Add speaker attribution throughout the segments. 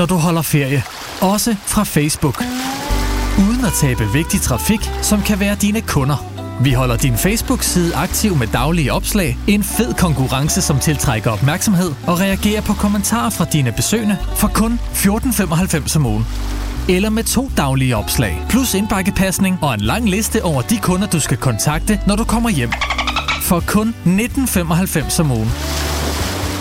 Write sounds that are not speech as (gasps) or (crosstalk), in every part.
Speaker 1: når du holder ferie. Også fra Facebook. Uden at tabe vigtig trafik, som kan være dine kunder. Vi holder din Facebook-side aktiv med daglige opslag, en fed konkurrence, som tiltrækker opmærksomhed og reagerer på kommentarer fra dine besøgende for kun 14,95 om ugen. Eller med to daglige opslag, plus indbakkepasning og en lang liste over de kunder, du skal kontakte, når du kommer hjem. For kun 19,95 om ugen.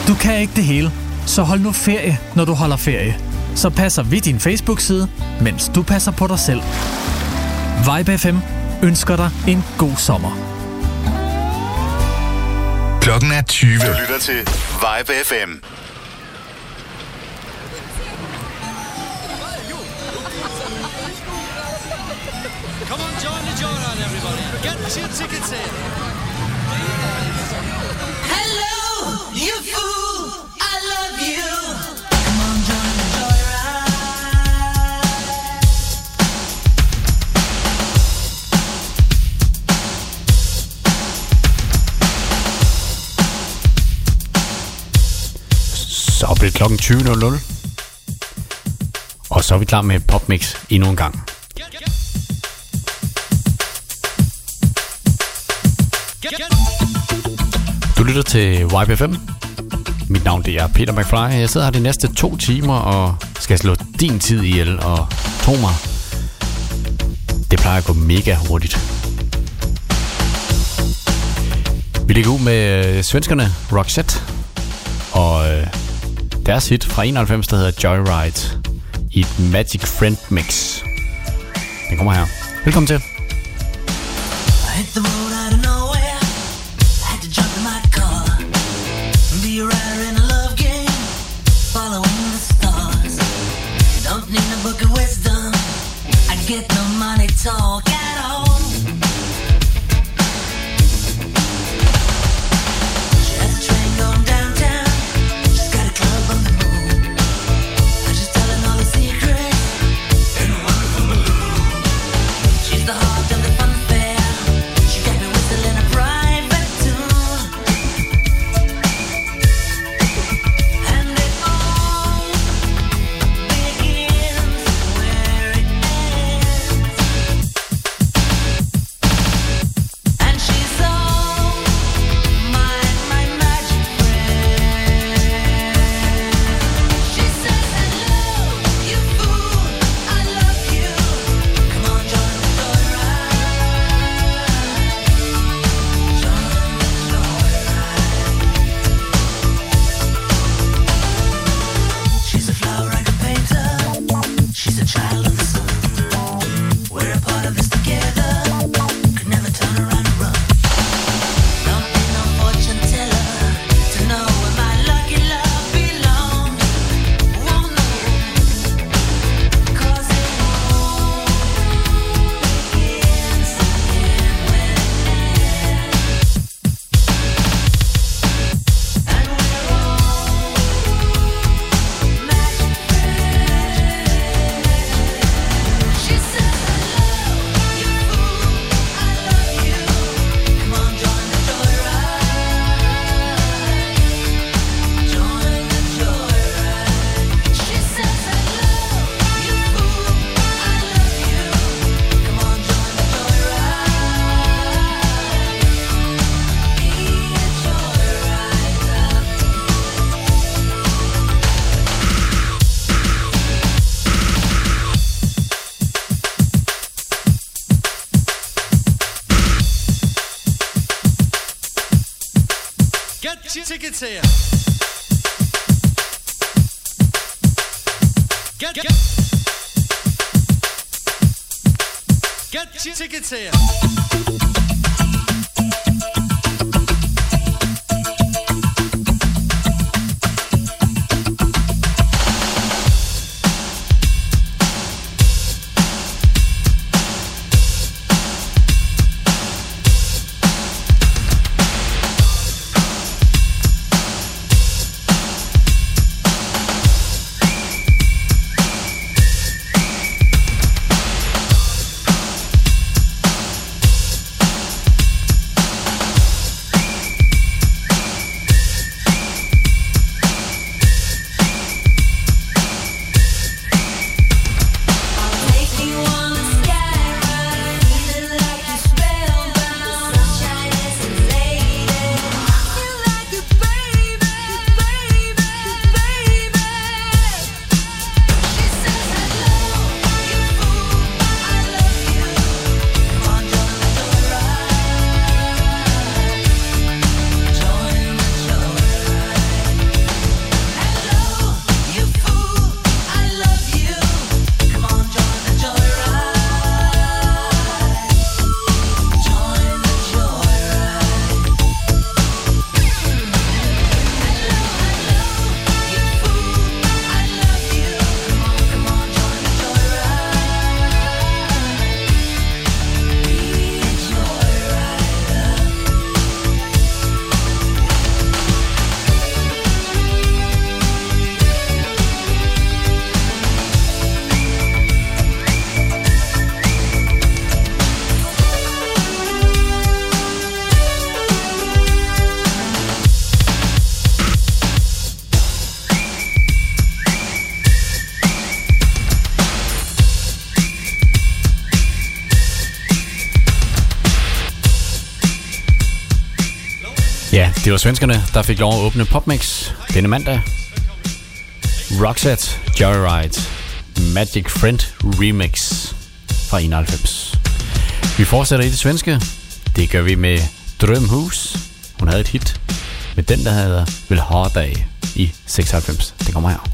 Speaker 1: Du kan ikke det hele, så hold nu ferie, når du holder ferie. Så passer vi din Facebook-side, mens du passer på dig selv. Vibe FM ønsker dig en god sommer.
Speaker 2: Klokken er 20. Du lytter til Vibe FM.
Speaker 3: Come on, join the joyride, everybody. Get your tickets in.
Speaker 4: Hello, you fool!
Speaker 5: Så klokken 20.00. Og så er vi klar med Popmix endnu en gang. Du lytter til YPFM. Mit navn det er Peter McFly. Jeg sidder her de næste to timer og skal slå din tid ihjel. Og tro mig, det plejer at gå mega hurtigt. Vi ligger ud med øh, svenskerne Roxette og øh, deres hit fra 91, der hedder Joyride i et Magic Friend Mix. Den kommer her. Velkommen til.
Speaker 4: I hit the
Speaker 3: Here. Get, get, get your tickets here.
Speaker 5: var svenskerne, der fik lov at åbne PopMix denne mandag. Rockset, Roxette, Joyride, Magic Friend Remix fra 91. Vi fortsætter i det svenske. Det gør vi med Drømhus. Hun havde et hit med den, der hedder Vil Hårdag i 96. Det kommer her.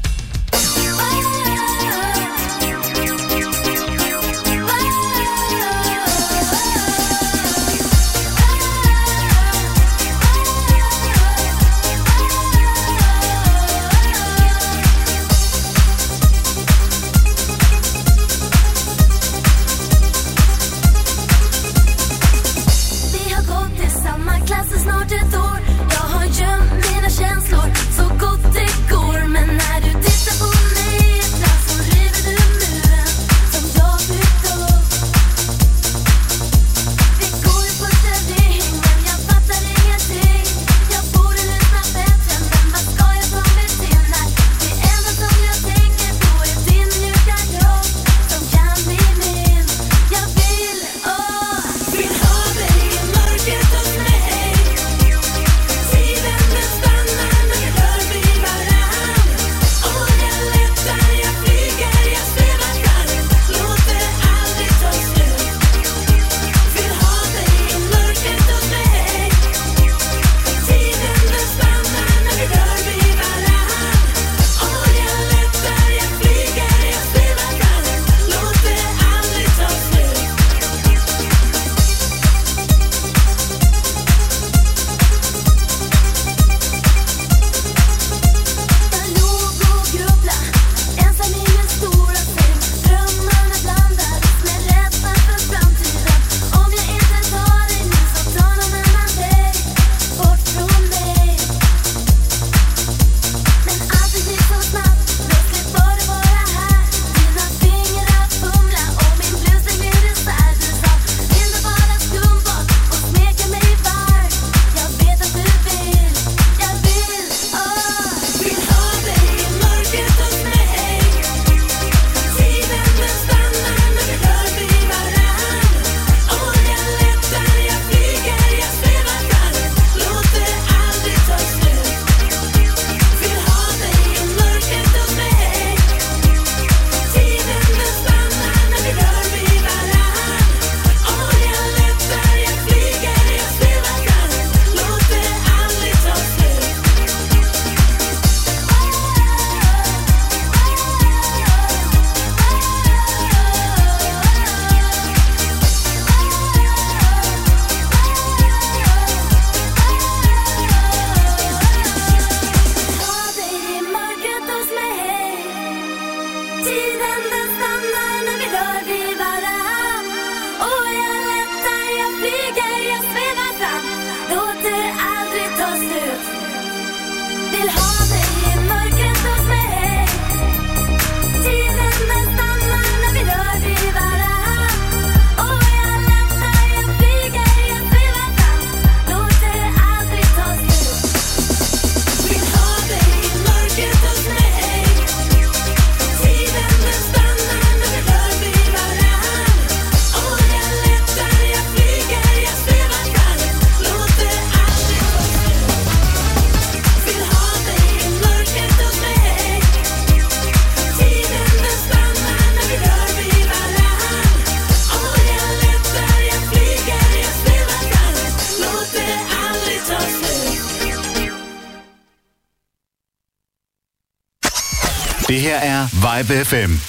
Speaker 2: Vibe FM.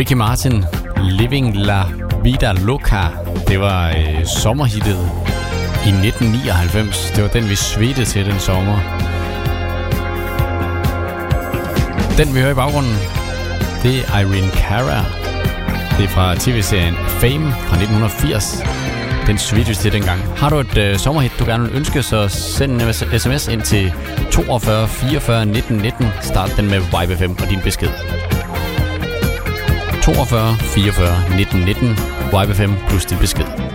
Speaker 5: Ricky Martin, Living La Vida Loca. Det var øh, sommerhittet i 1999. Det var den, vi svedte til den sommer. Den, vi hører i baggrunden, det er Irene Cara. Det er fra tv-serien Fame fra 1980. Den svedte til dengang. Har du et øh, sommerhit, du gerne vil ønske, så send en sms ind til 42 44 19 19. Start den med Vibe 5 og din besked. 42 44 1919, YBFM plus din besked.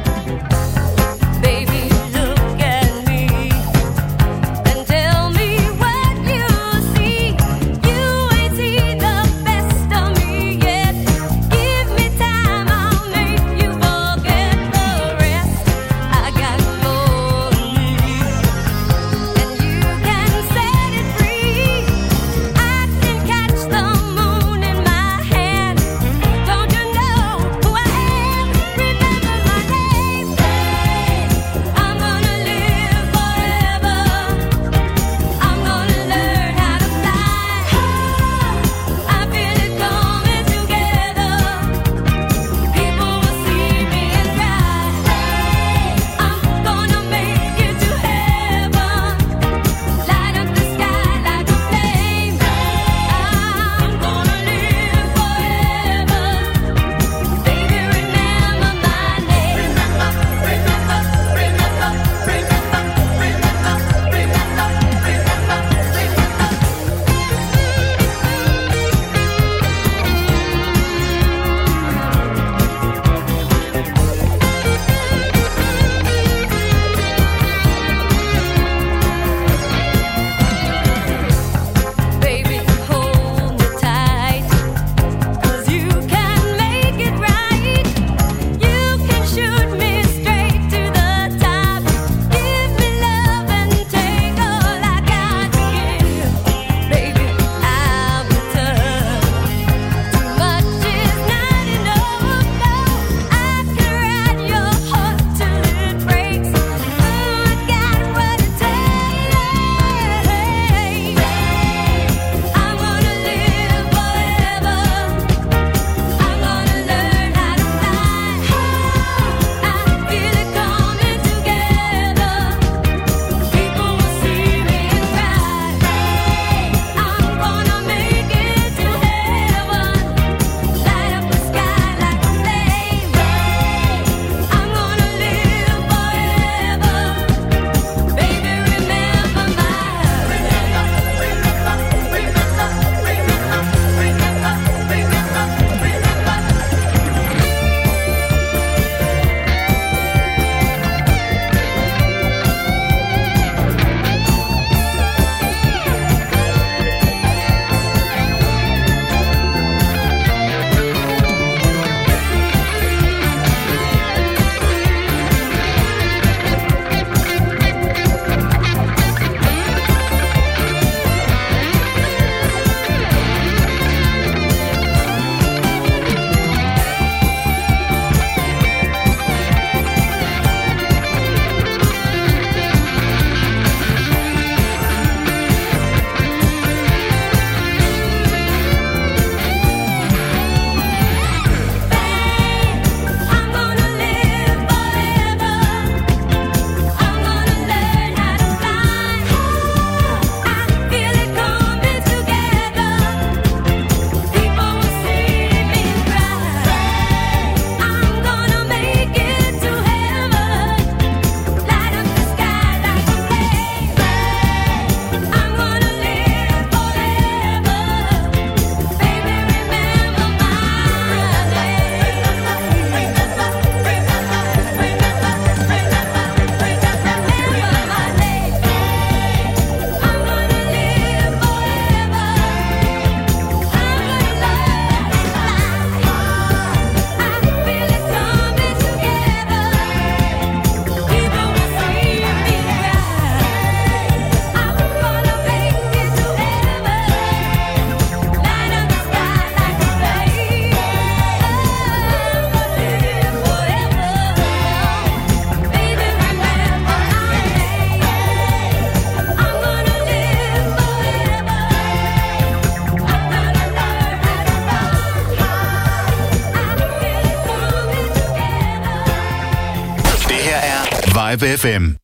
Speaker 6: Live FM.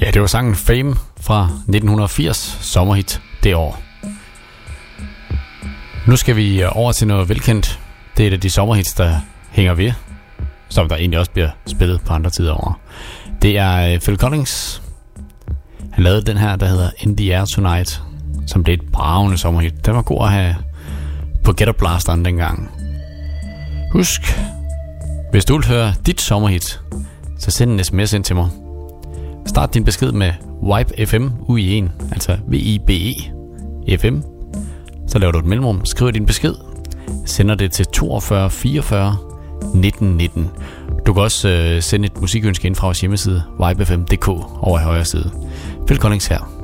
Speaker 2: Ja, det var sangen Fame fra 1980, sommerhit det år. Nu skal vi øh, over til noget velkendt. Det er et af de sommerhits, der hænger ved, som der egentlig også bliver spillet på andre tider over. Det er øh, Phil Collins. Han lavede den her, der hedder In the Air Tonight, som blev et bravende sommerhit. Den var god at have på Get Up Blasteren dengang. Husk, hvis du vil høre dit sommerhit, så send en sms ind til mig. Start din besked med Vibe FM UI1, altså V-I-B-E FM. Så laver du et mellemrum, skriver din besked, sender det til 42 44 19 19. Du kan også øh, sende et musikønske ind fra vores hjemmeside, vibefm.dk over i højre side. Phil Collins her.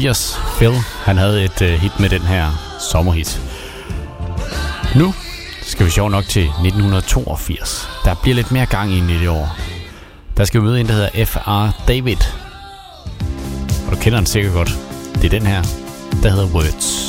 Speaker 2: 81. Phil, han havde et øh, hit med den her sommerhit. Nu
Speaker 7: skal vi sjov nok til 1982. Der bliver lidt mere gang ind i det år. Der skal vi møde en, der hedder F.R. David. Og du kender den sikkert godt. Det er den her, der hedder Words.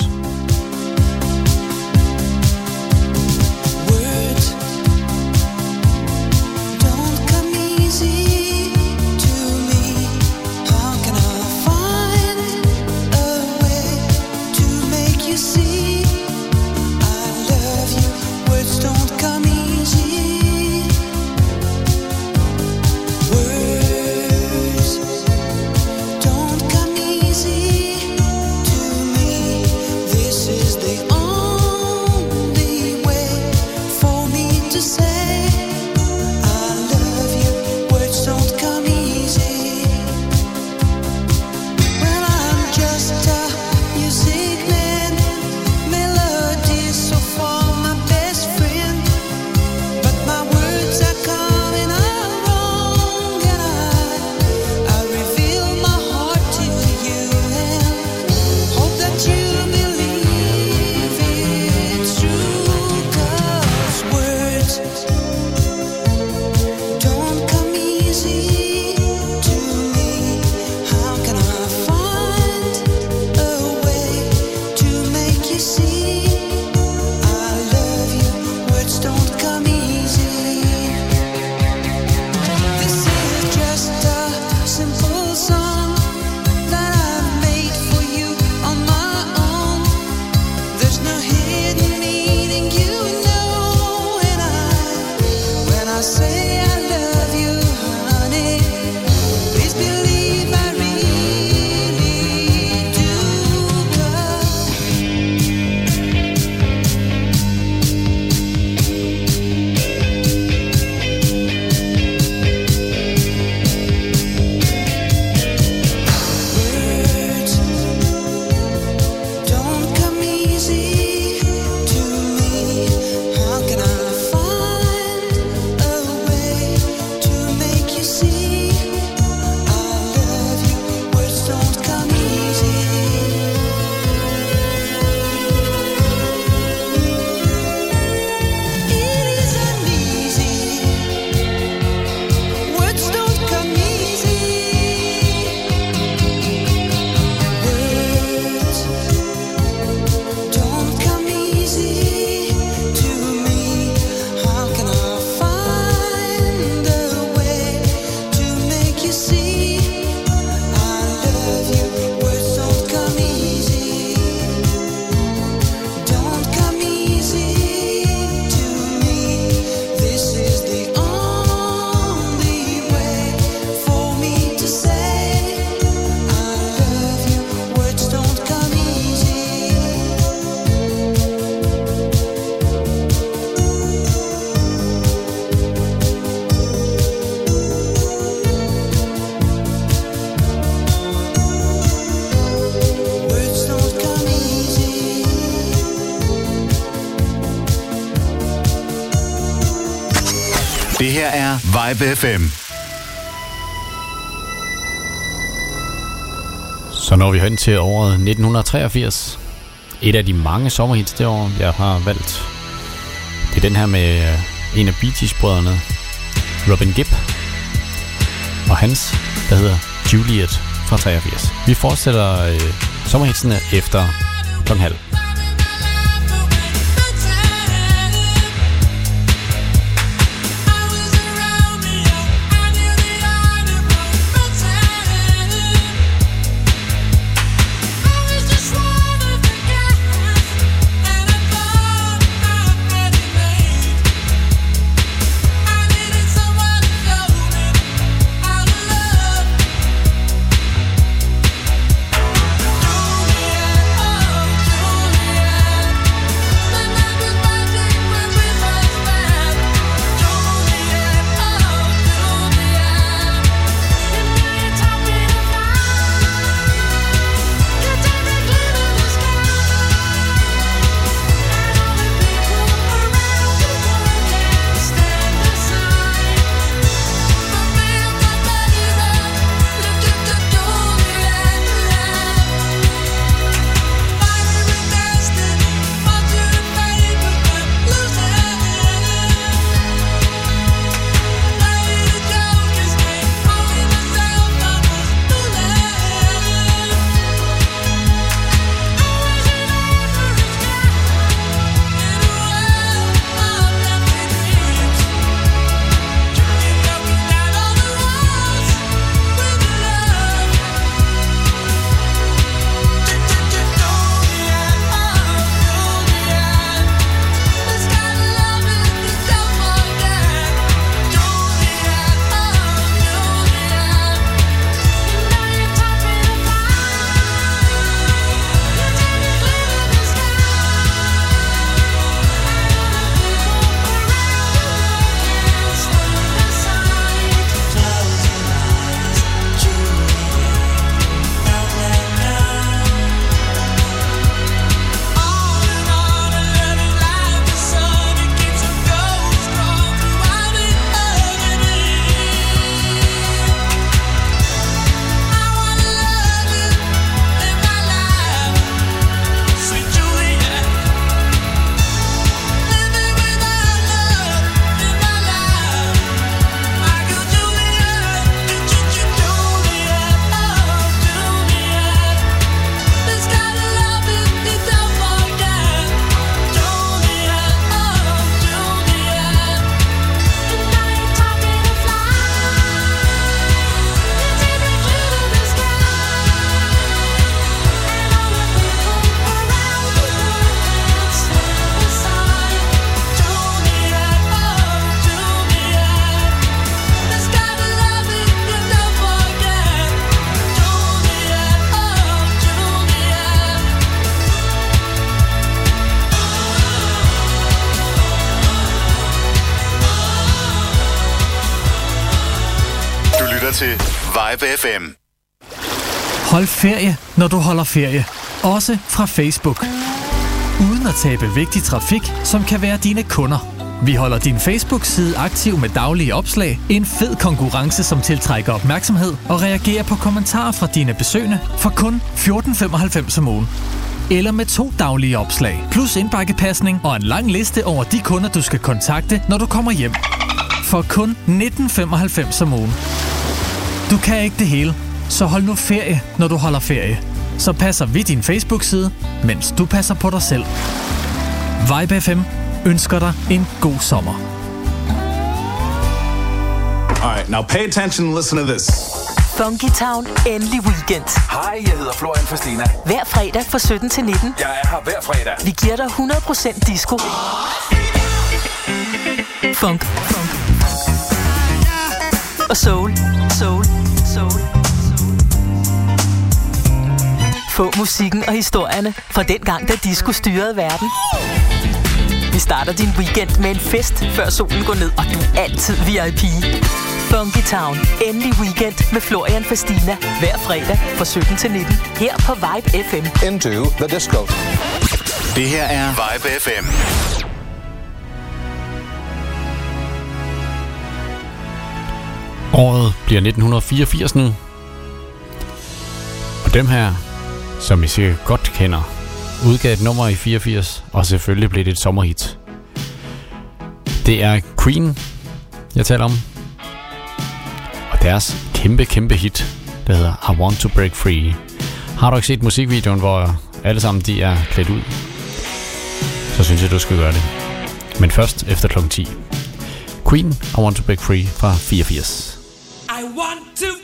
Speaker 8: Oh. Live FM.
Speaker 7: Så når vi hen til året 1983. Et af de mange sommerhits det år, jeg har valgt. Det er den her med øh, en af Bee Gees-brødrene, Robin Gibb. Og hans, der hedder Juliet fra 83. Vi fortsætter øh, sommerhitsene efter kl. halv.
Speaker 1: Ferie, når du holder ferie. Også fra Facebook. Uden at tabe vigtig trafik, som kan være dine kunder. Vi holder din Facebook-side aktiv med daglige opslag, en fed konkurrence, som tiltrækker opmærksomhed og reagerer på kommentarer fra dine besøgende for kun 14,95 om ugen. Eller med to daglige opslag, plus indbakkepasning og en lang liste over de kunder, du skal kontakte, når du kommer hjem. For kun 19,95 om ugen. Du kan ikke det hele, så hold nu ferie, når du holder ferie. Så passer vi din Facebook-side, mens du passer på dig selv. Vibe FM ønsker dig en god sommer.
Speaker 9: All right, now pay attention and listen to this.
Speaker 5: Funky Town, endelig weekend.
Speaker 10: Hej, jeg hedder Florian Fastina.
Speaker 5: Hver fredag fra 17 til 19.
Speaker 10: Jeg er her hver fredag.
Speaker 5: Vi giver dig 100% disco. Funk. Funk. Og soul. Soul. Soul. Få musikken og historierne fra den gang, da disco styrede verden. Vi starter din weekend med en fest, før solen går ned, og du er altid VIP. Funky Town. Endelig weekend med Florian Fastina. Hver fredag fra 17 til 19. Her på Vibe FM.
Speaker 10: Into the disco.
Speaker 6: Det her er Vibe FM.
Speaker 7: Året bliver 1984 nu. Og dem her, som I sikkert godt kender, udgav et nummer i 84, og selvfølgelig blev det et sommerhit. Det er Queen, jeg taler om. Og deres kæmpe, kæmpe hit, der hedder I Want To Break Free. Har du ikke set musikvideoen, hvor alle sammen de er klædt ud? Så synes jeg, du skal gøre det. Men først efter kl. 10. Queen, I Want To Break Free fra 84.
Speaker 11: I want to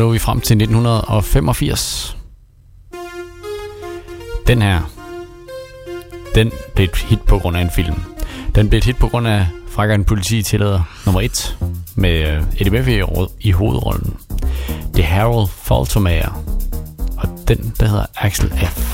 Speaker 7: nu er vi frem til 1985. Den her, den blev et hit på grund af en film. Den blev et hit på grund af Frakker en politi tillader nummer 1 med øh, Eddie Murphy i i hovedrollen. Det er Harold Faltermeyer. Og den, der hedder Axel F.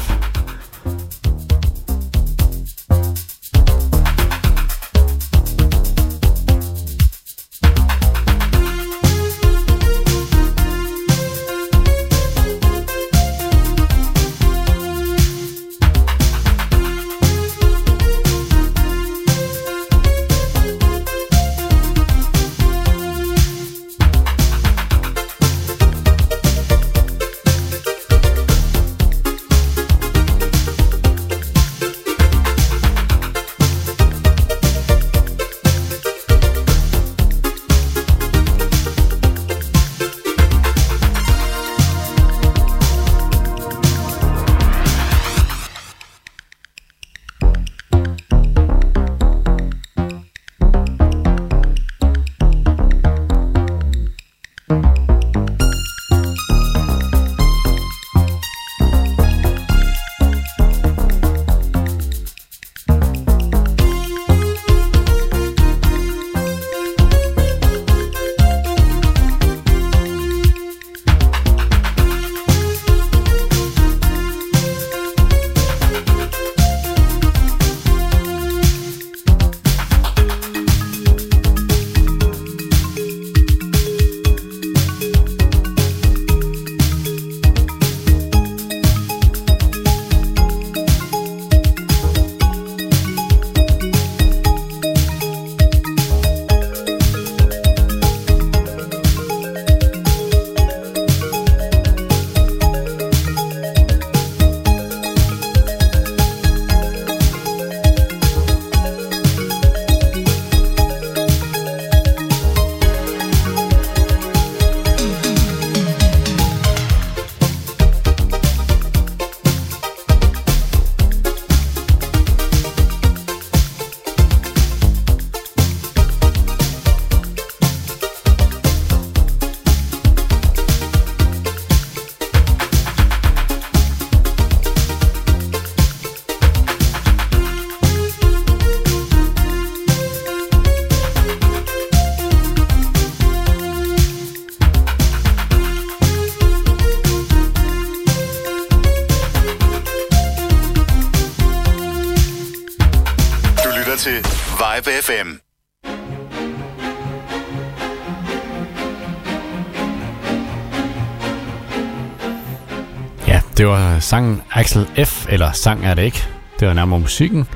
Speaker 7: sangen Axel F, eller sang er det ikke. Det var nærmere musikken.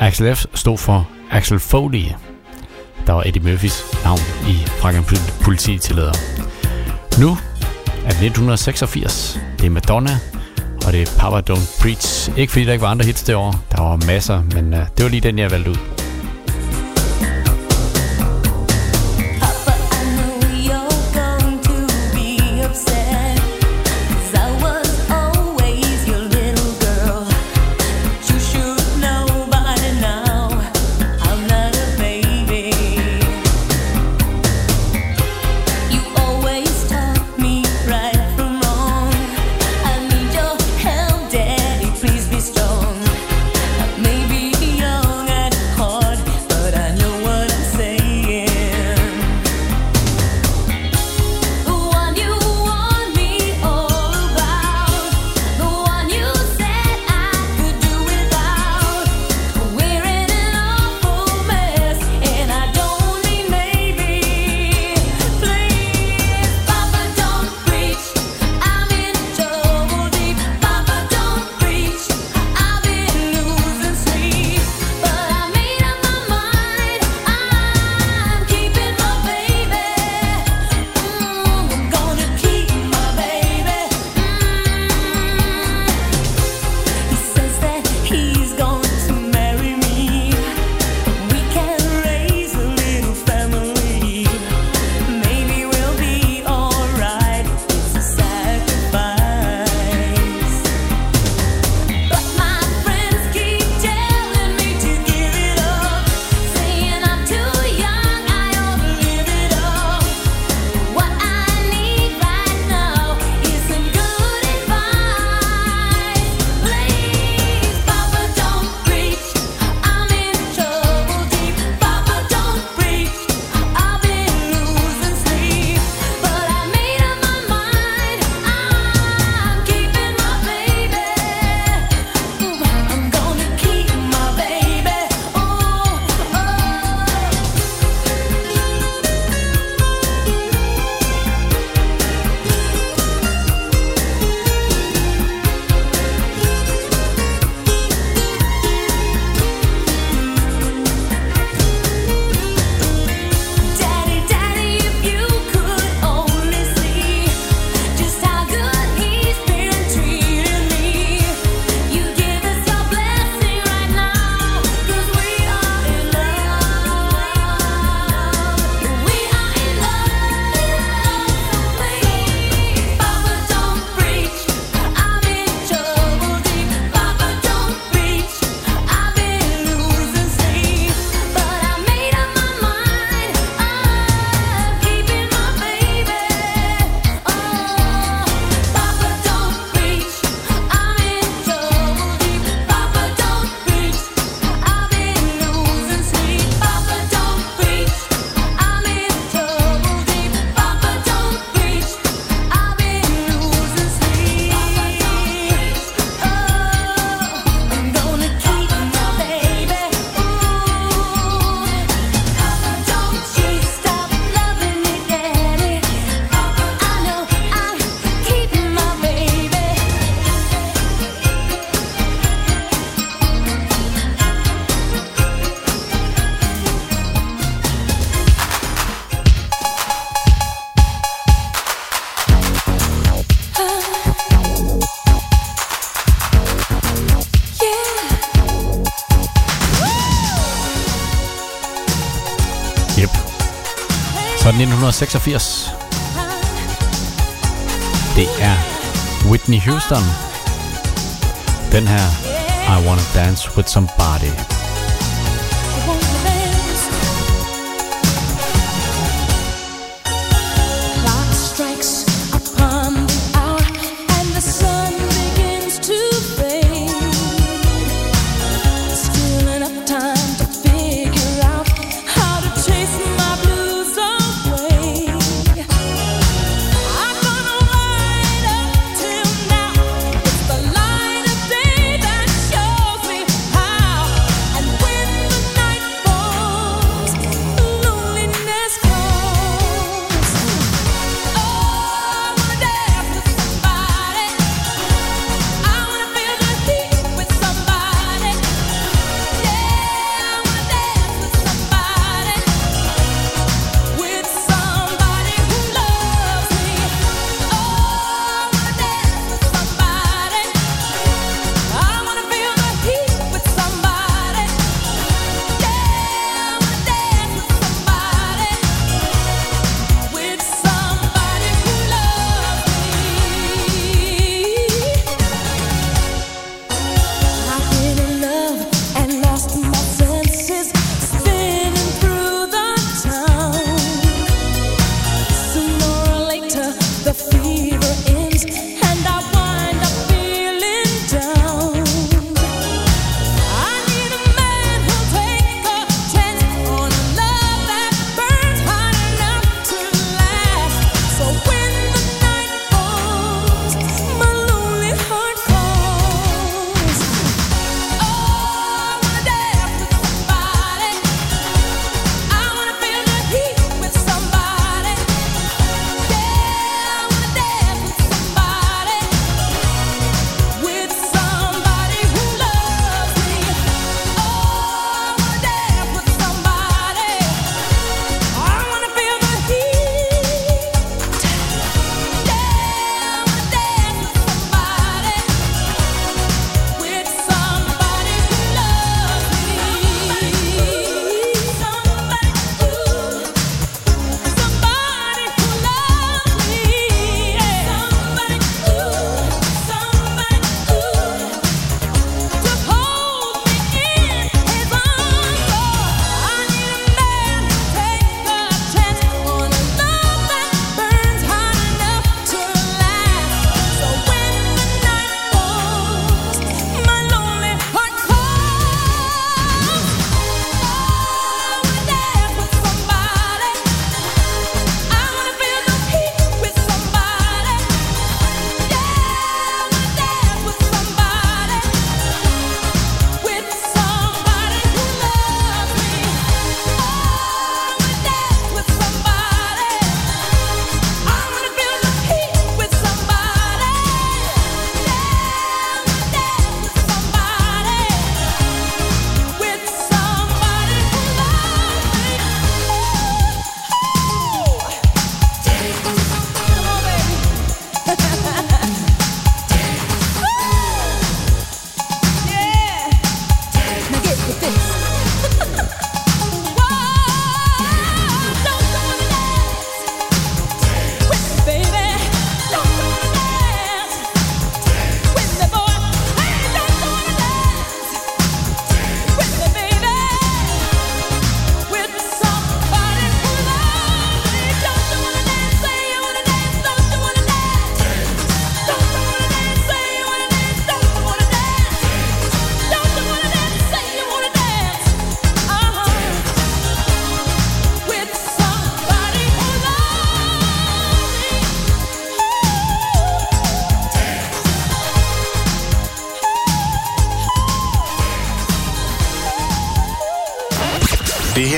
Speaker 7: Axel F stod for Axel Foley. Der var Eddie Murphys navn i Frankrig polititillader. Nu er det 1986. Det er Madonna, og det er Papa Don't Preach. Ikke fordi der ikke var andre hits det år. Der var masser, men øh, det var lige den, jeg valgte ud.
Speaker 5: 86. Det er Whitney Houston. Den her, I Wanna Dance With Somebody.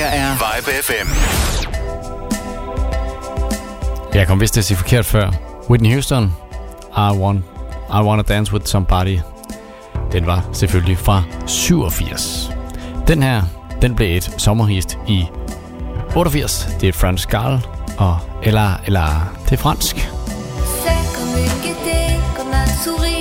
Speaker 2: her er Vibe FM.
Speaker 5: Jeg kom vist til at sige forkert før. Whitney Houston, I want, I want to dance with somebody. Den var selvfølgelig fra 87. Den her, den blev et sommerhist i 88. Det er Franz Gall og Eller Eller. Det er fransk.
Speaker 12: C'est comme une gaieté, comme un sourire.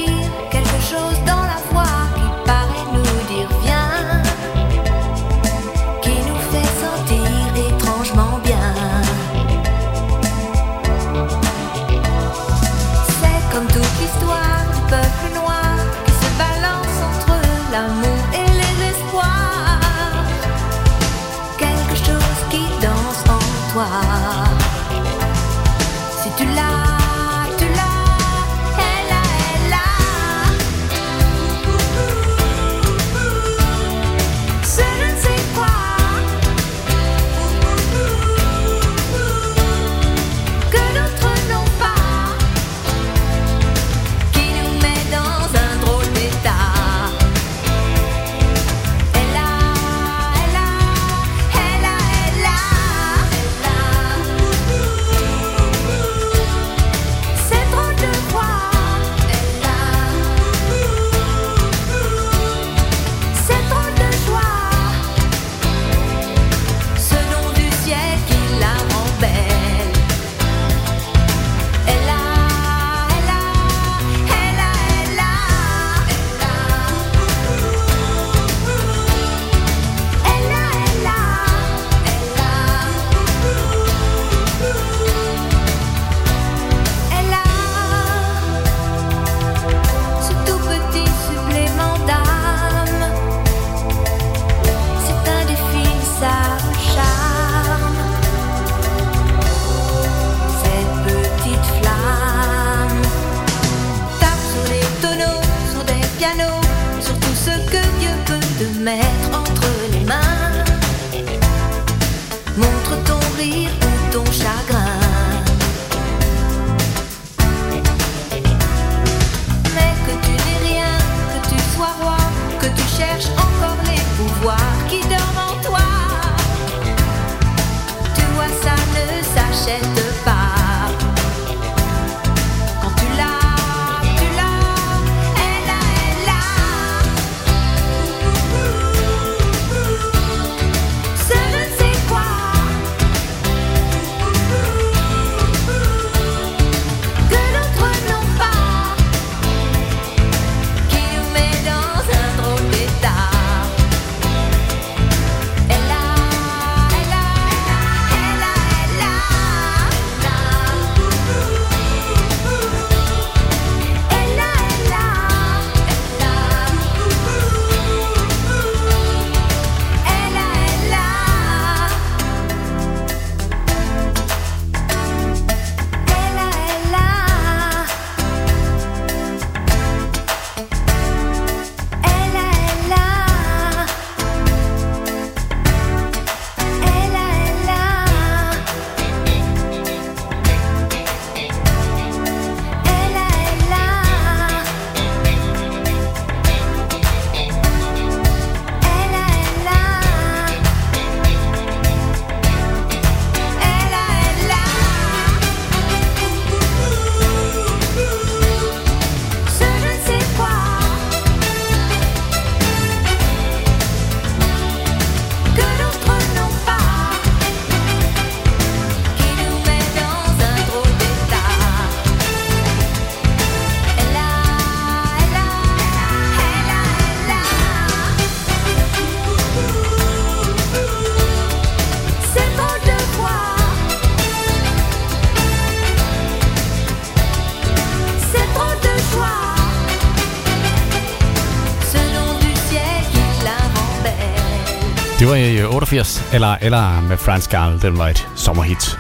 Speaker 5: 1985, eller, eller med Franz Garl, den var et sommerhit.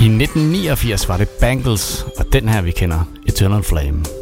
Speaker 5: I 1989 var det Bangles, og den her vi kender, Eternal Flame.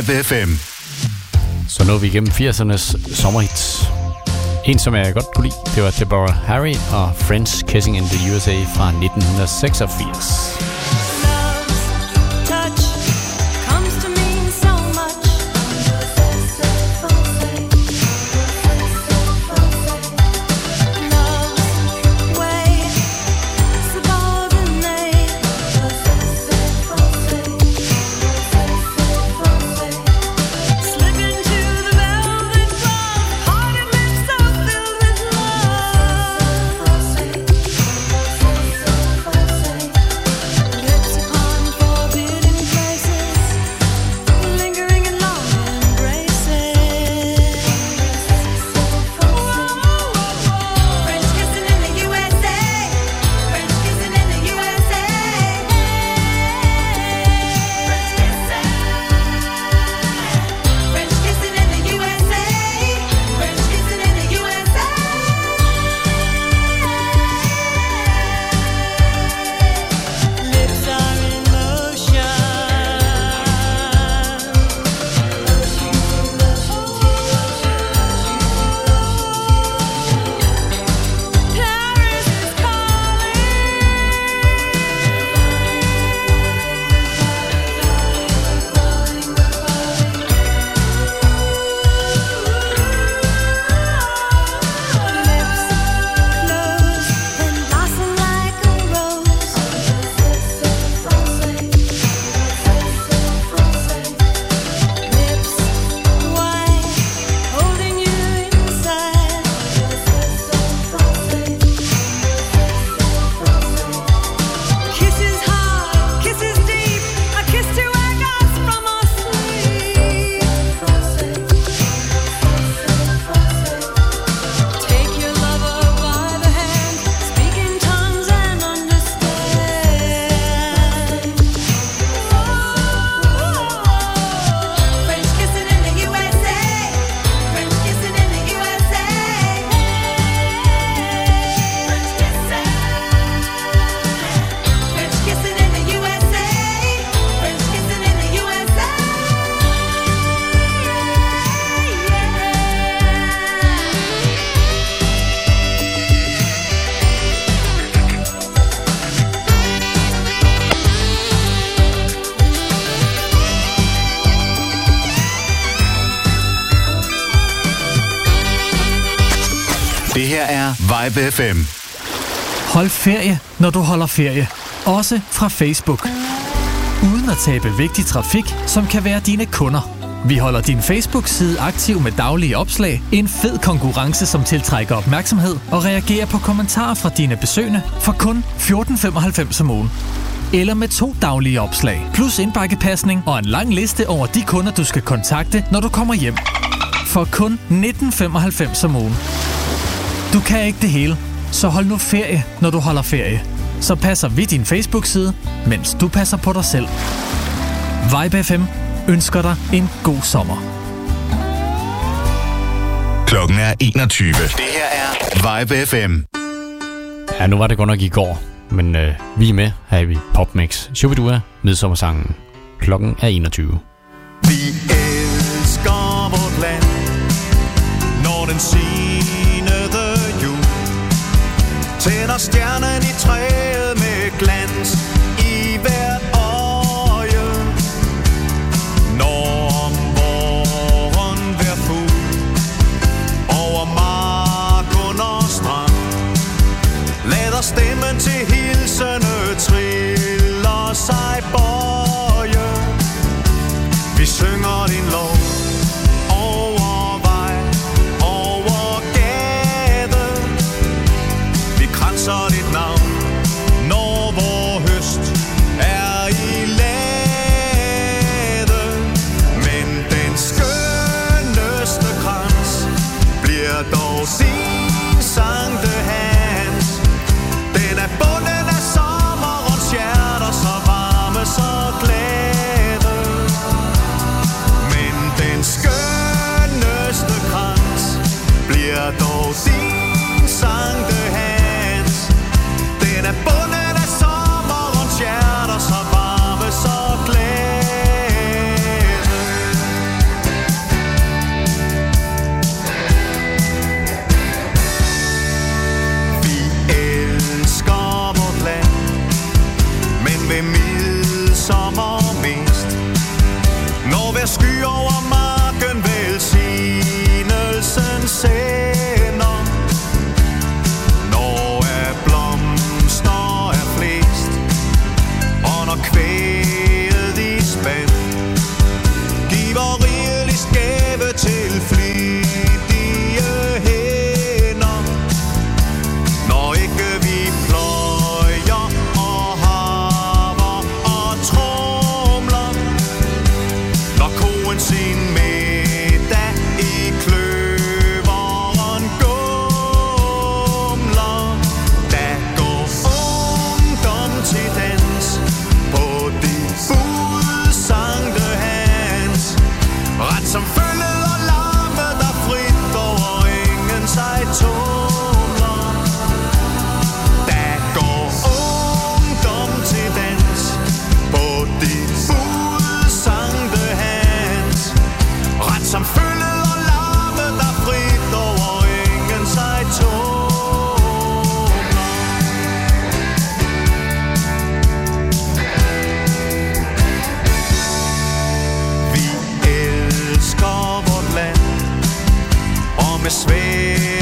Speaker 2: Live FM.
Speaker 5: Så nåede vi igennem 80'ernes sommerhits. En, som jeg godt kunne lide, det var Deborah Harry og Friends Kissing in the USA fra 1986.
Speaker 2: Det her er Vibe FM.
Speaker 1: Hold ferie, når du holder ferie. Også fra Facebook. Uden at tabe vigtig trafik, som kan være dine kunder. Vi holder din Facebook-side aktiv med daglige opslag, en fed konkurrence, som tiltrækker opmærksomhed og reagerer på kommentarer fra dine besøgende for kun 14,95 om ugen. Eller med to daglige opslag, plus indbakkepasning og en lang liste over de kunder, du skal kontakte, når du kommer hjem. For kun 19,95 om ugen. Du kan ikke det hele, så hold nu ferie, når du holder ferie. Så passer vi din Facebook-side, mens du passer på dig selv. Vibe FM ønsker dig en god sommer.
Speaker 2: Klokken er 21. Det her er Vibe FM.
Speaker 5: Ja, nu var det godt nok i går, men øh, vi er med her i Popmix. Shubidua, midsommersangen. Klokken er 21.
Speaker 6: Vi elsker vort land, når den jul tænder stjernen i træet Sweet.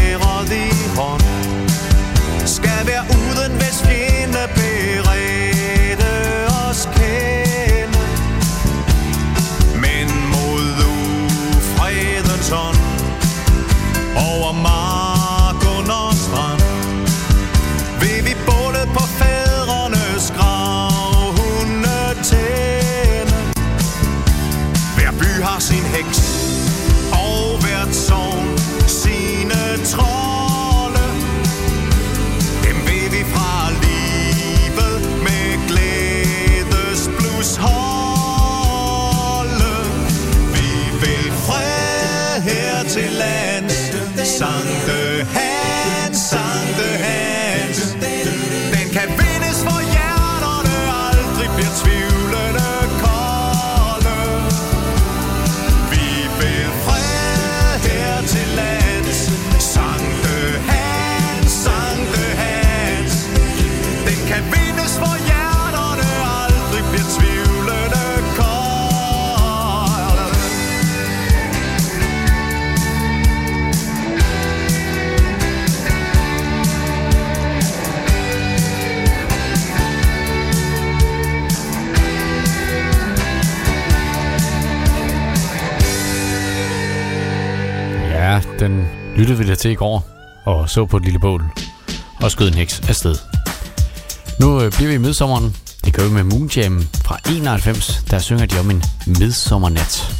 Speaker 6: vi
Speaker 13: det til i går, og så på et lille bål, og skød en heks afsted. Nu øh, bliver vi i midsommeren. Det gør vi med Moonjam fra 91, der synger de om en midsommernat.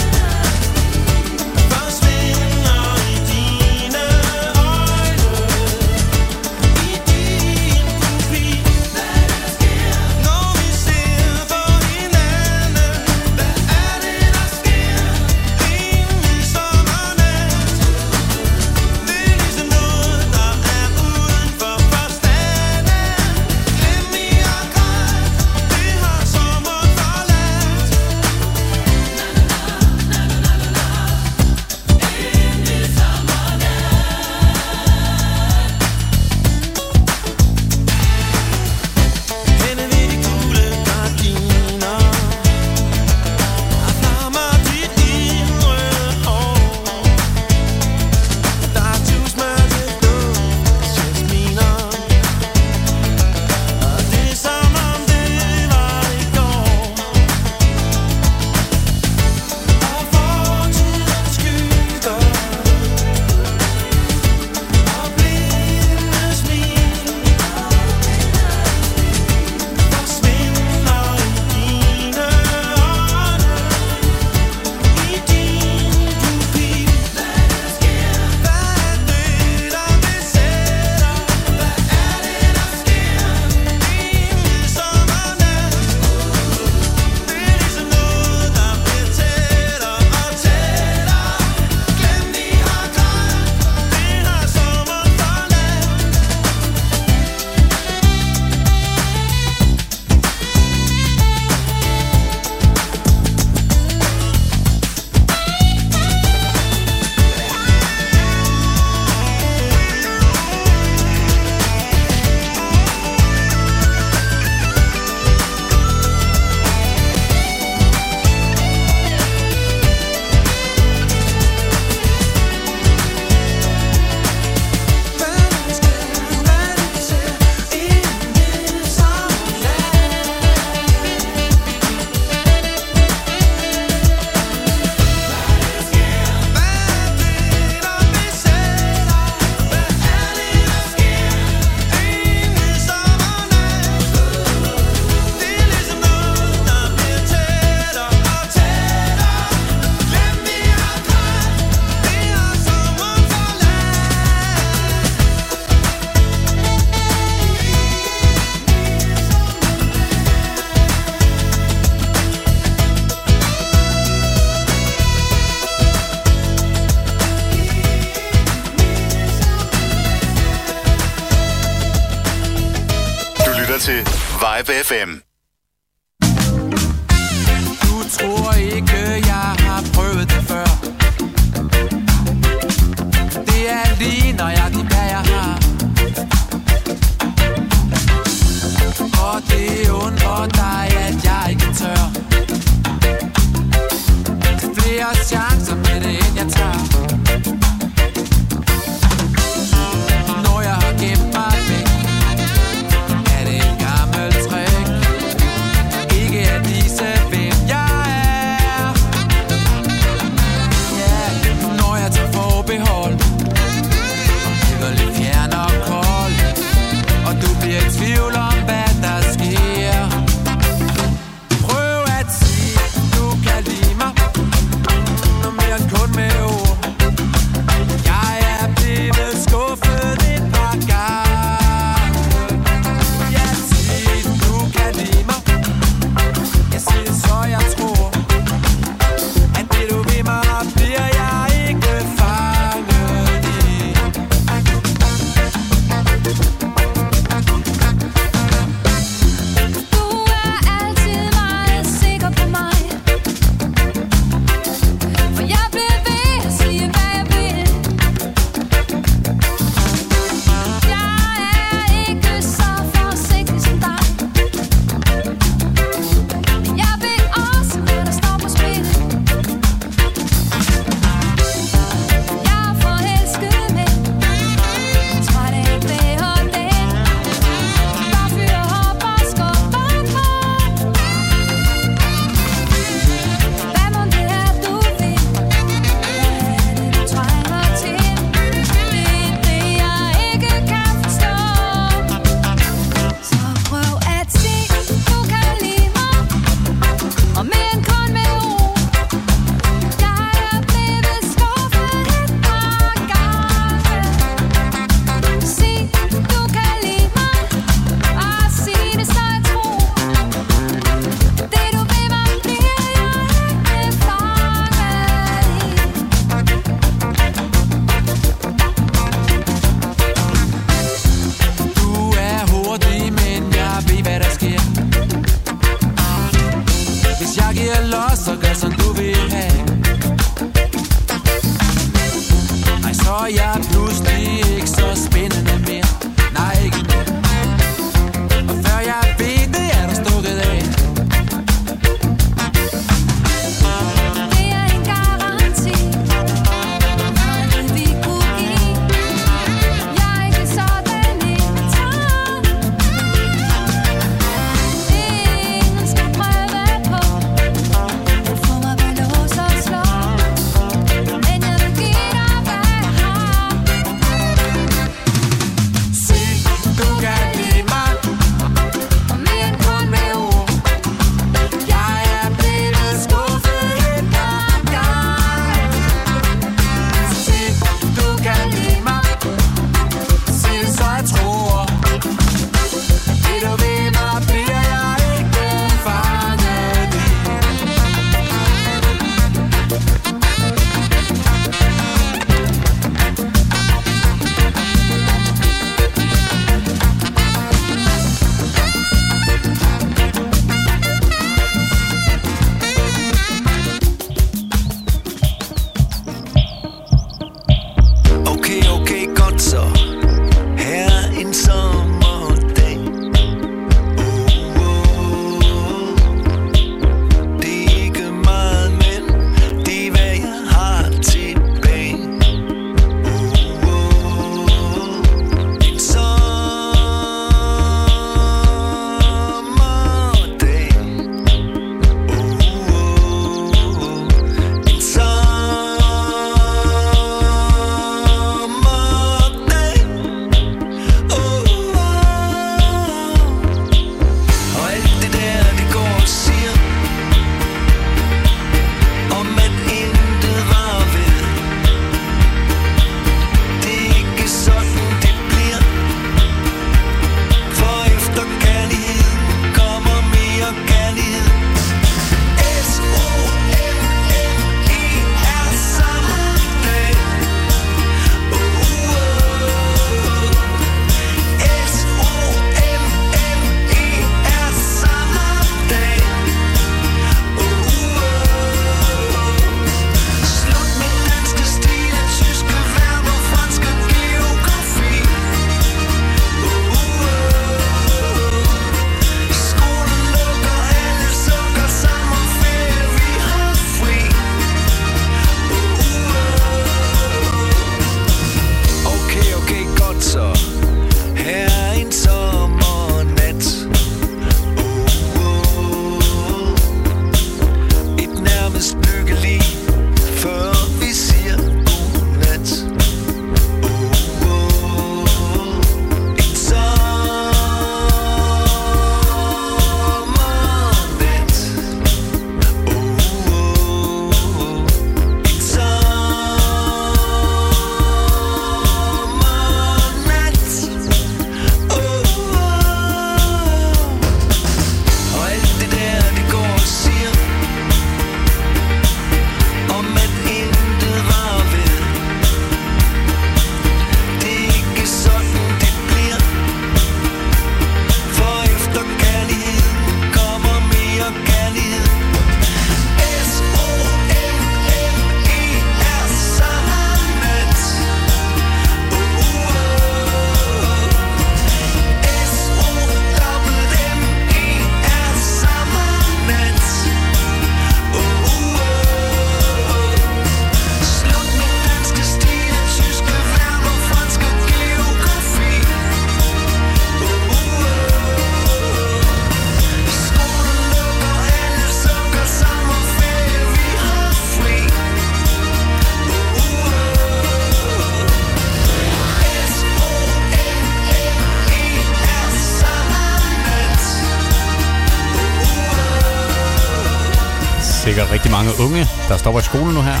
Speaker 5: Unge, der stopper i skole nu her,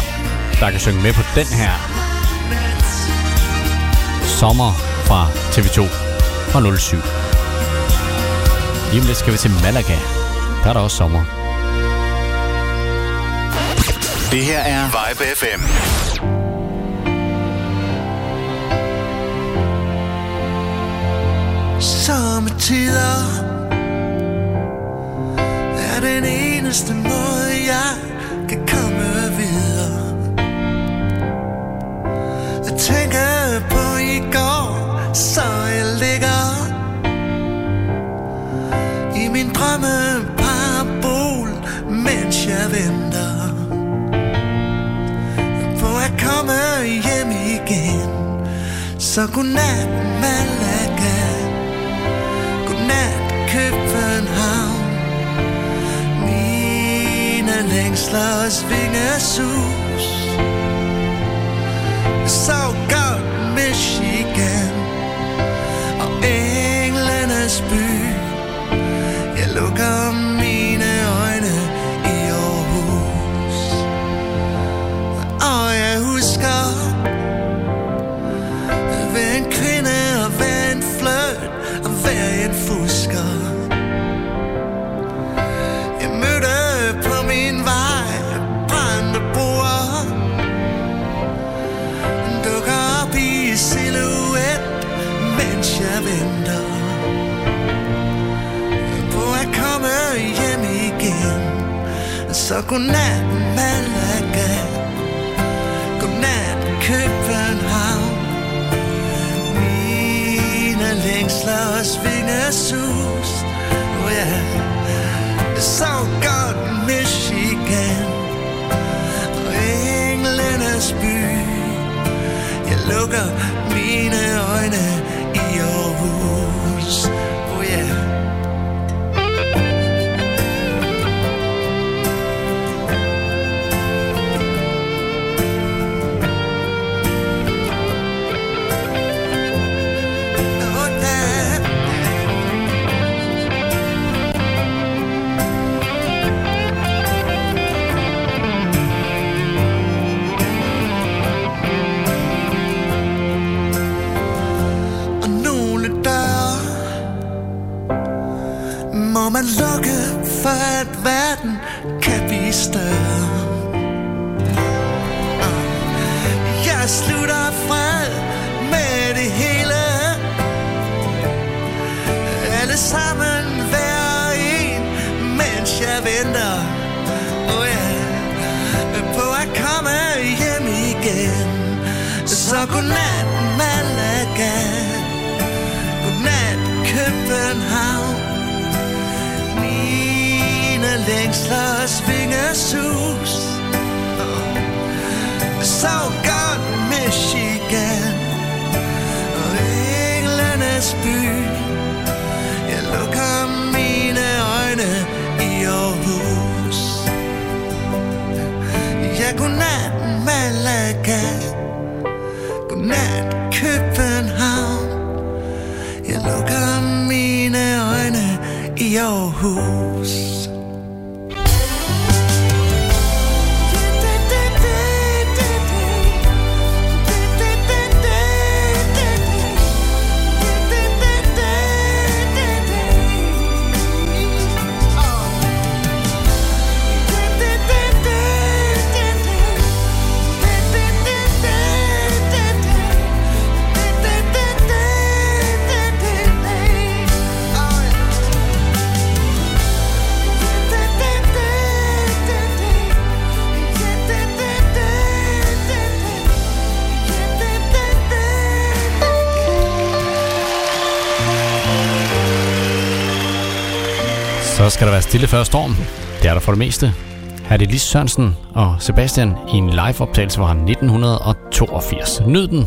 Speaker 5: der kan synge med på den her sommer fra TV2 fra 07. Lige om lidt skal vi til Malaga. Der er der også sommer.
Speaker 2: Det her er Vibe FM.
Speaker 13: Sommetider er den eneste måde, jeg på i går, så jeg ligger i min drømme parabol, mens jeg venter på at komme hjem igen. Så godnat, Malaga. Godnat, København. Mine længsler svinger sus. Så godnat, at verden kan blive større. Jeg slutter fred med det hele. Alle sammen hver en, mens jeg venter. Oh yeah, på at komme hjem igen. Så godnat, Malaga. Godnat, København. Længsler vingesus Saugan Michigan. Og englenes by. Jeg lukker mine øjne i Aarhus. Ja, godnat, Malaga. Godnat, København. Jeg lukker mine øjne i Aarhus.
Speaker 5: Stille før storm. Det er der for det meste. Her er det Lis Sørensen og Sebastian i en live-optagelse fra 1982. Nyd den.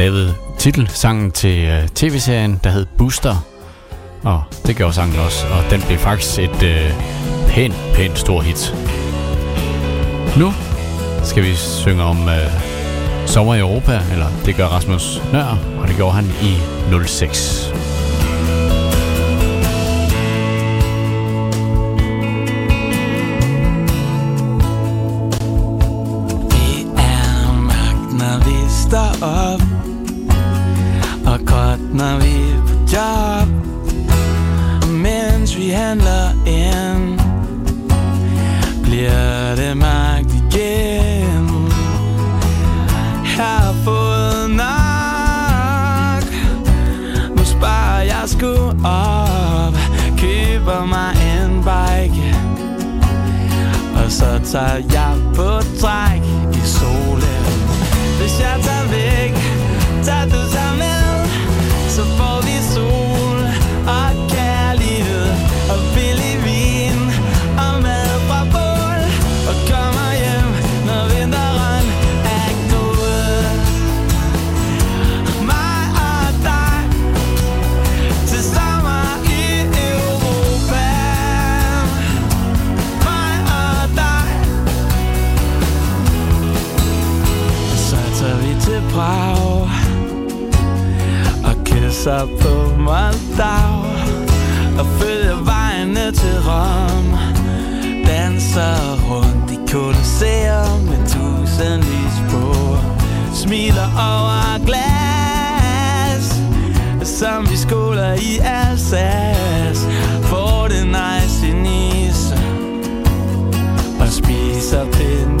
Speaker 11: lavede titelsangen til øh, tv-serien, der hed Booster. Og det gjorde sangen også, og den blev faktisk et øh, pænt, pænt stor hit. Nu skal vi synge om øh, sommer i Europa, eller det gør Rasmus Nør, og det gjorde han i 06. Something. in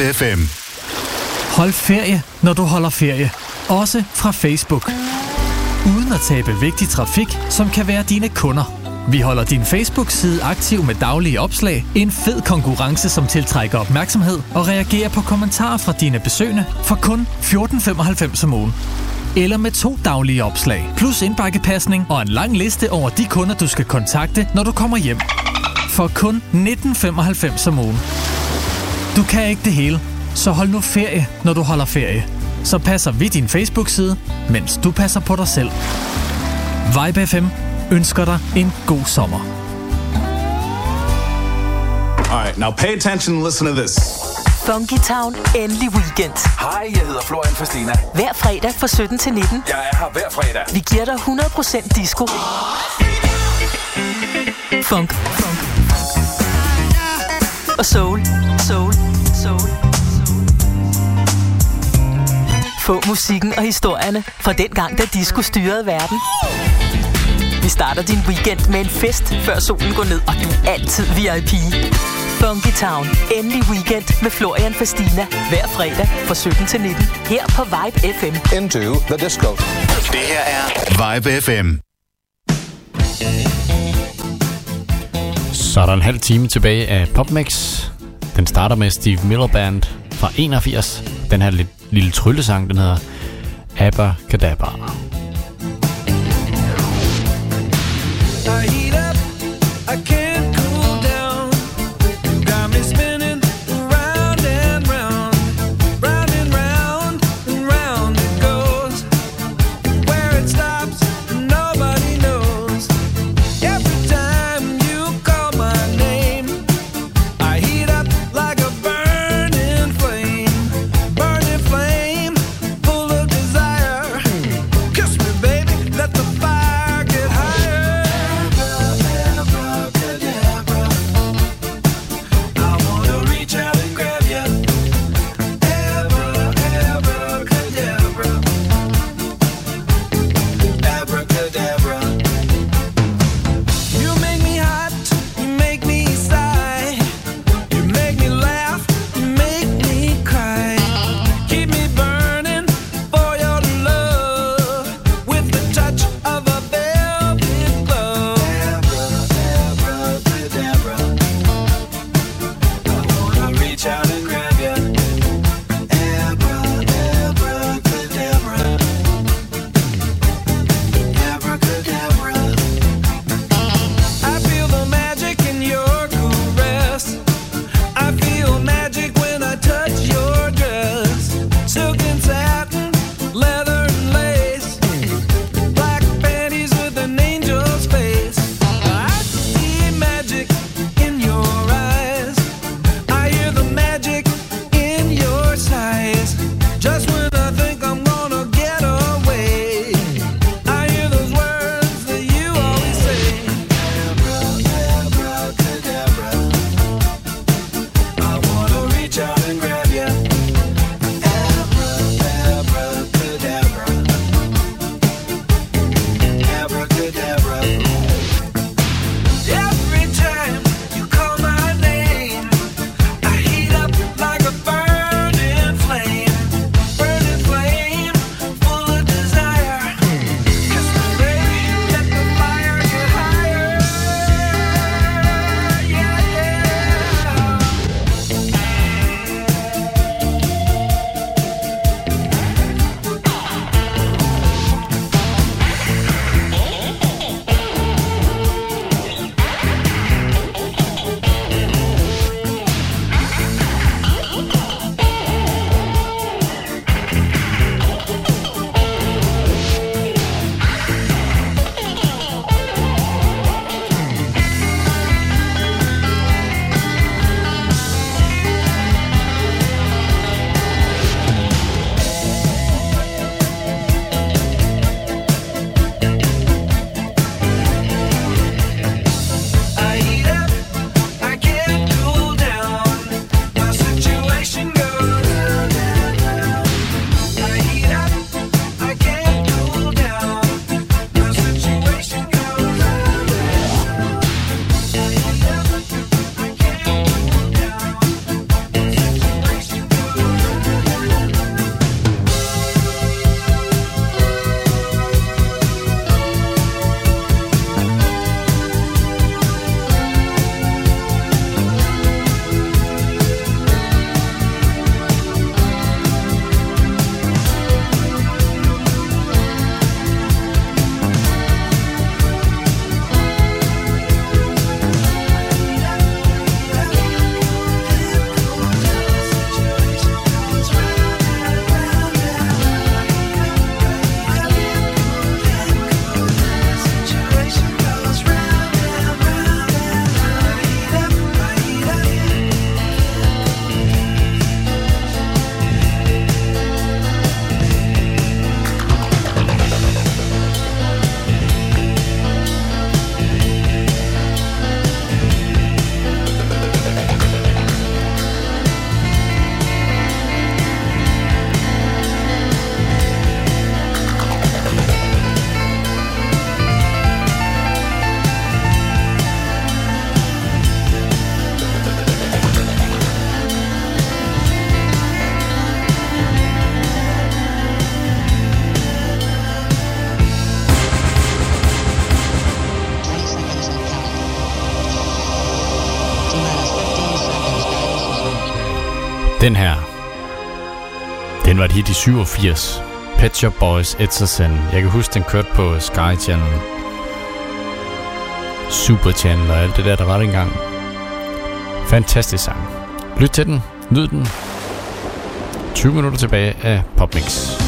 Speaker 11: 30 FM.
Speaker 1: Hold ferie, når du holder ferie. Også fra Facebook. Uden at tabe vigtig trafik, som kan være dine kunder. Vi holder din Facebook-side aktiv med daglige opslag, en fed konkurrence, som tiltrækker opmærksomhed og reagerer på kommentarer fra dine besøgende for kun 14,95 om ugen. Eller med to daglige opslag, plus indbakkepasning og en lang liste over de kunder, du skal kontakte, når du kommer hjem. For kun 19,95 om ugen. Du kan ikke det hele, så hold nu ferie, når du holder ferie. Så passer vi din Facebook-side, mens du passer på dig selv. Vibe FM ønsker dig en god sommer.
Speaker 9: All right, now pay attention and listen to this.
Speaker 5: Funky Town, endelig weekend.
Speaker 10: Hej, jeg hedder Florian Fastina.
Speaker 5: Hver fredag fra 17 til 19.
Speaker 10: Jeg er her hver fredag.
Speaker 5: Vi giver dig 100% disco. (gasps) Funk. Funk. Og soul. Soul. Soul. Få musikken og historierne fra den gang, da disco styrede verden. Vi starter din weekend med en fest, før solen går ned, og du er altid VIP. Funky Town. Endelig weekend med Florian Fastina. Hver fredag fra 17 til 19. Her på Vibe FM.
Speaker 10: Into the disco.
Speaker 11: Det her er Vibe FM.
Speaker 7: Så er der en halv time tilbage af PopMix. Den starter med Steve Miller Band fra 81. Den her lidt, lille tryllesang, den hedder
Speaker 14: Abba Kadabra.
Speaker 11: Den her. Den var et hit i 87. Pet Shop Boys, It's a Sin. Jeg kan huske, den kørte på Sky Channel. Super Channel og alt det der, der var dengang. Fantastisk sang. Lyt til den. Nyd den. 20 minutter tilbage af Popmix.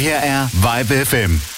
Speaker 6: Her er Vibe FM.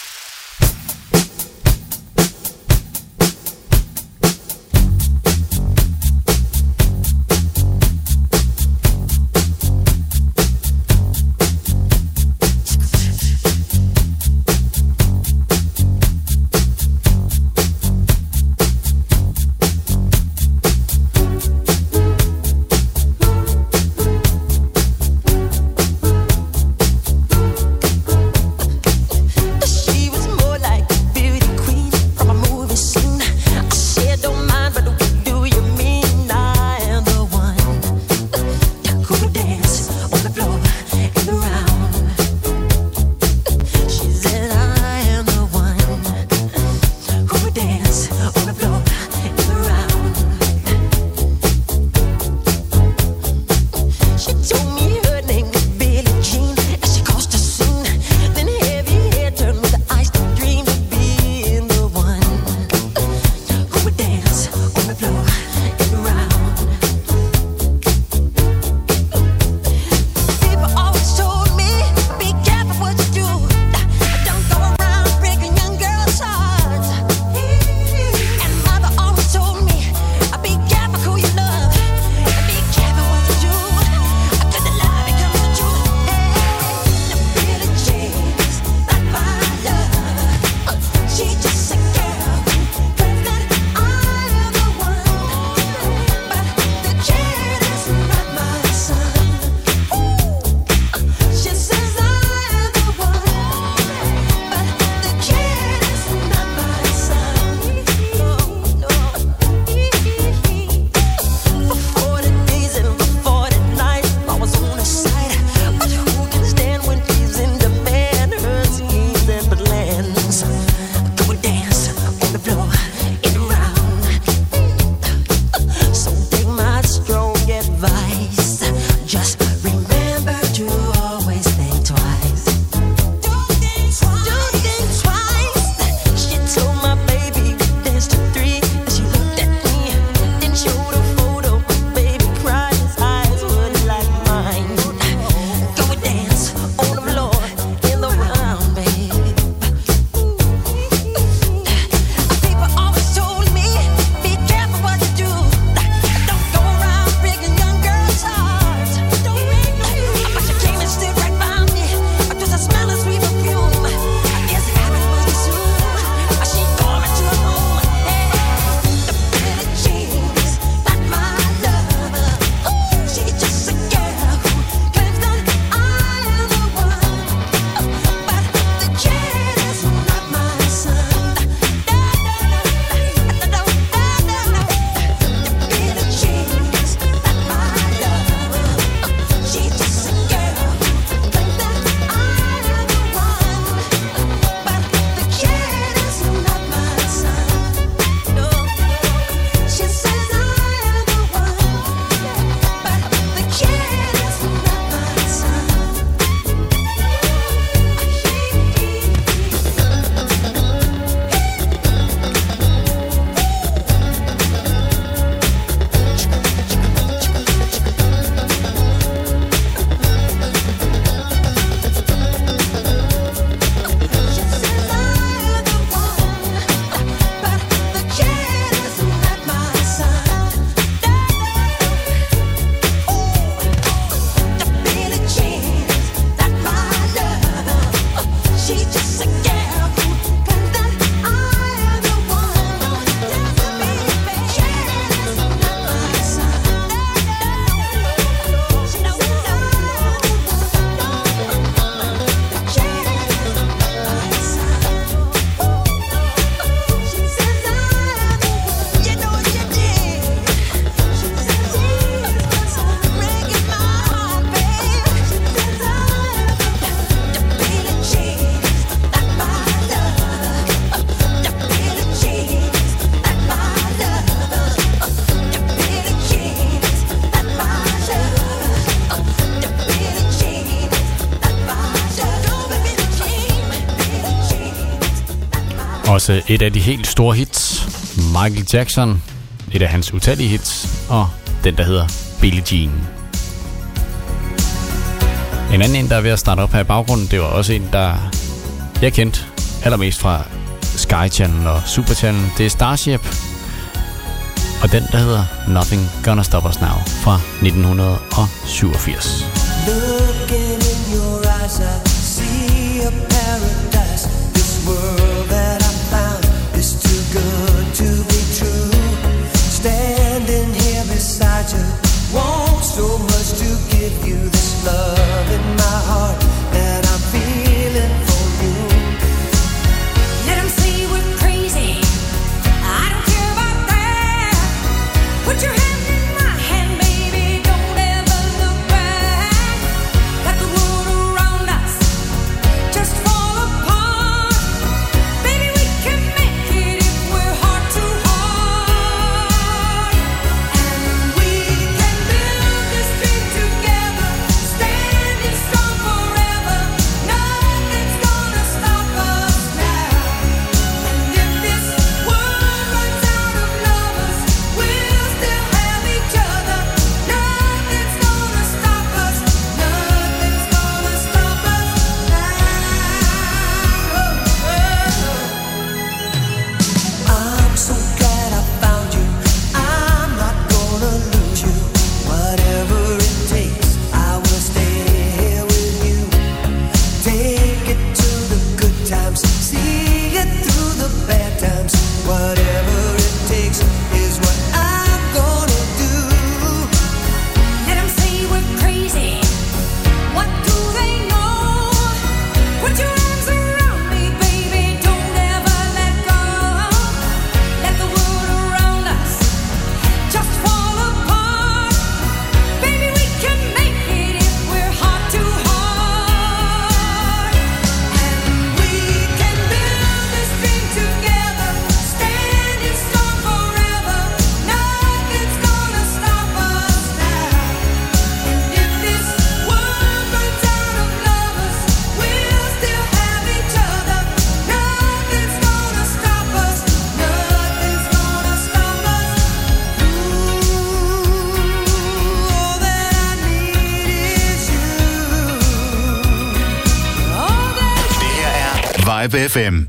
Speaker 7: Øh, et af de helt store hits, Michael Jackson, et af hans utallige hits, og den, der hedder Billie Jean. En anden en, der er ved at starte op her i baggrunden, det var også en, der jeg kendte allermest fra Sky Channel og Super Channel. Det er Starship, og den, der hedder Nothing Gonna Stop Us Now fra 1987.
Speaker 8: Looking in your eyes, I want so much to give you this love. KLPFM.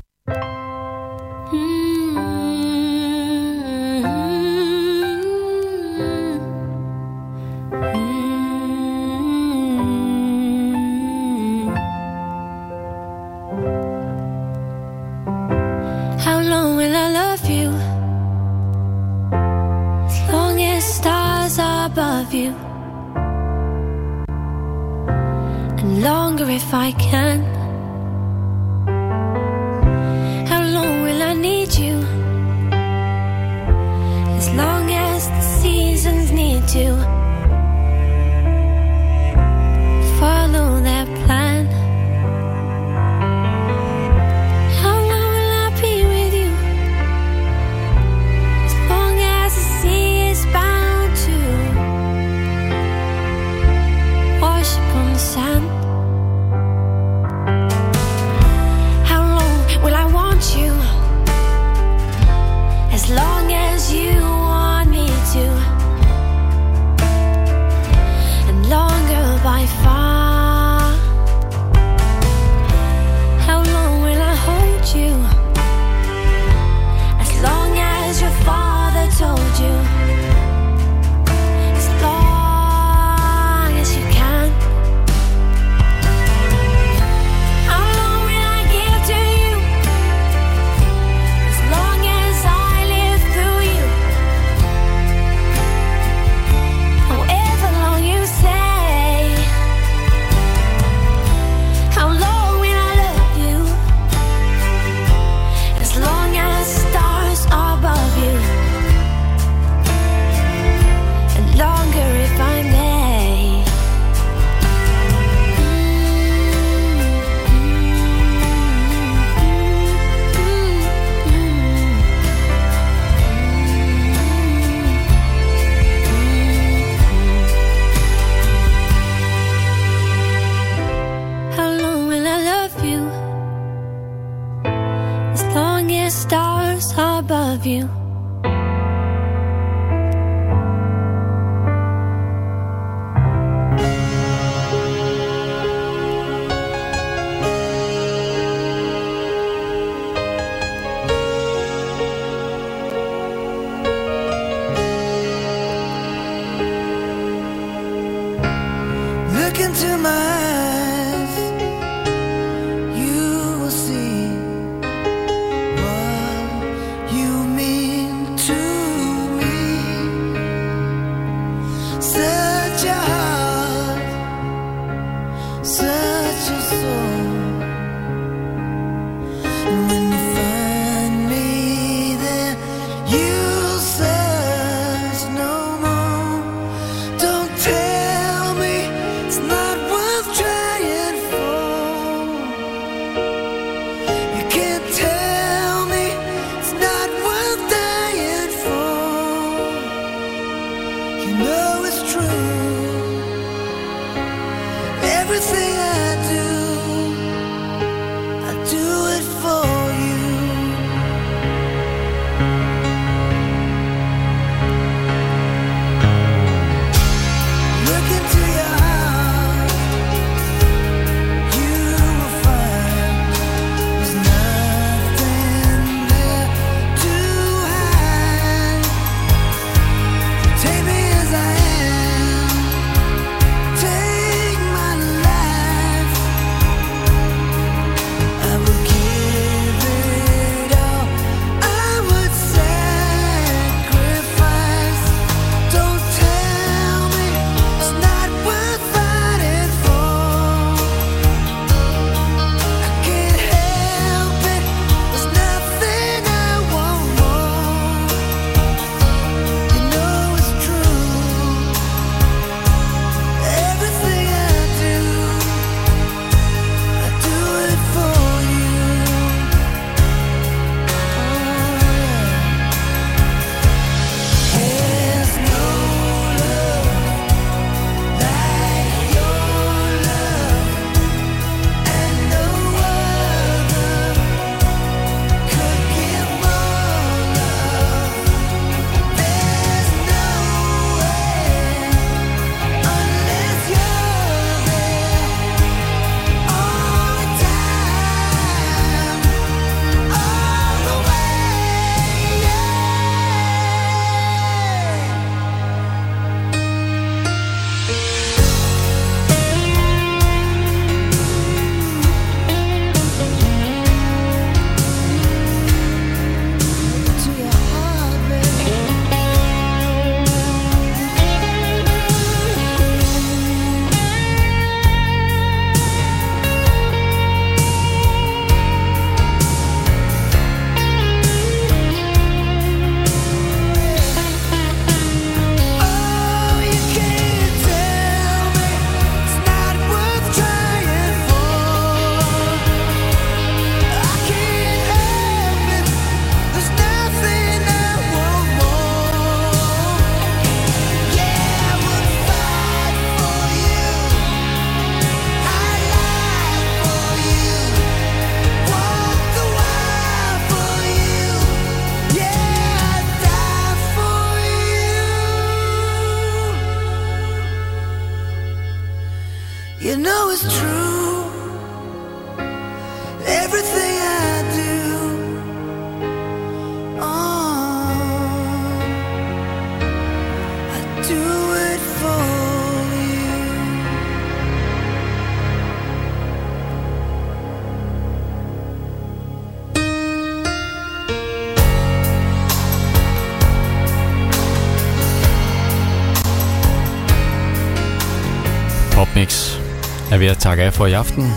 Speaker 8: ved at takke af for i aften.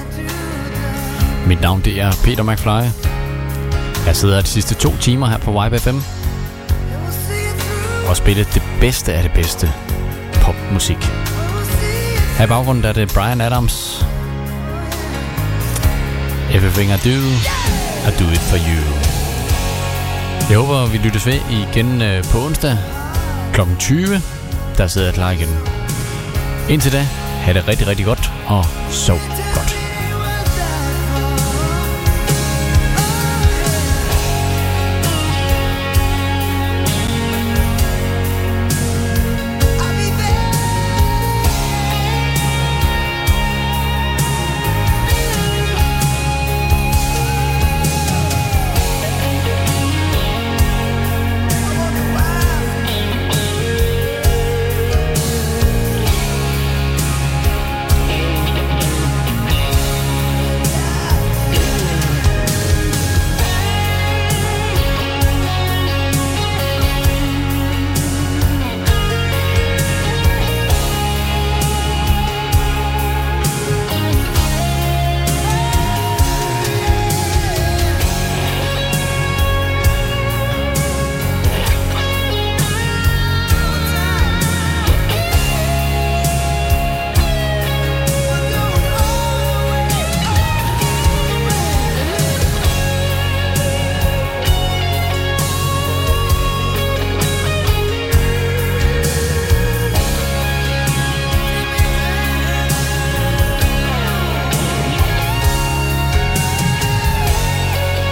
Speaker 8: Mit navn det er Peter McFly. Jeg sidder de sidste to timer her på Vibe FM og spille det bedste af det bedste popmusik. Her i baggrunden er det Brian Adams. Everything I do, I do it for you. Jeg håber, vi lyttes ved igen øh, på onsdag kl. 20. Der sidder jeg klar igen. Indtil da, have det rigtig, rigtig godt. Oh, so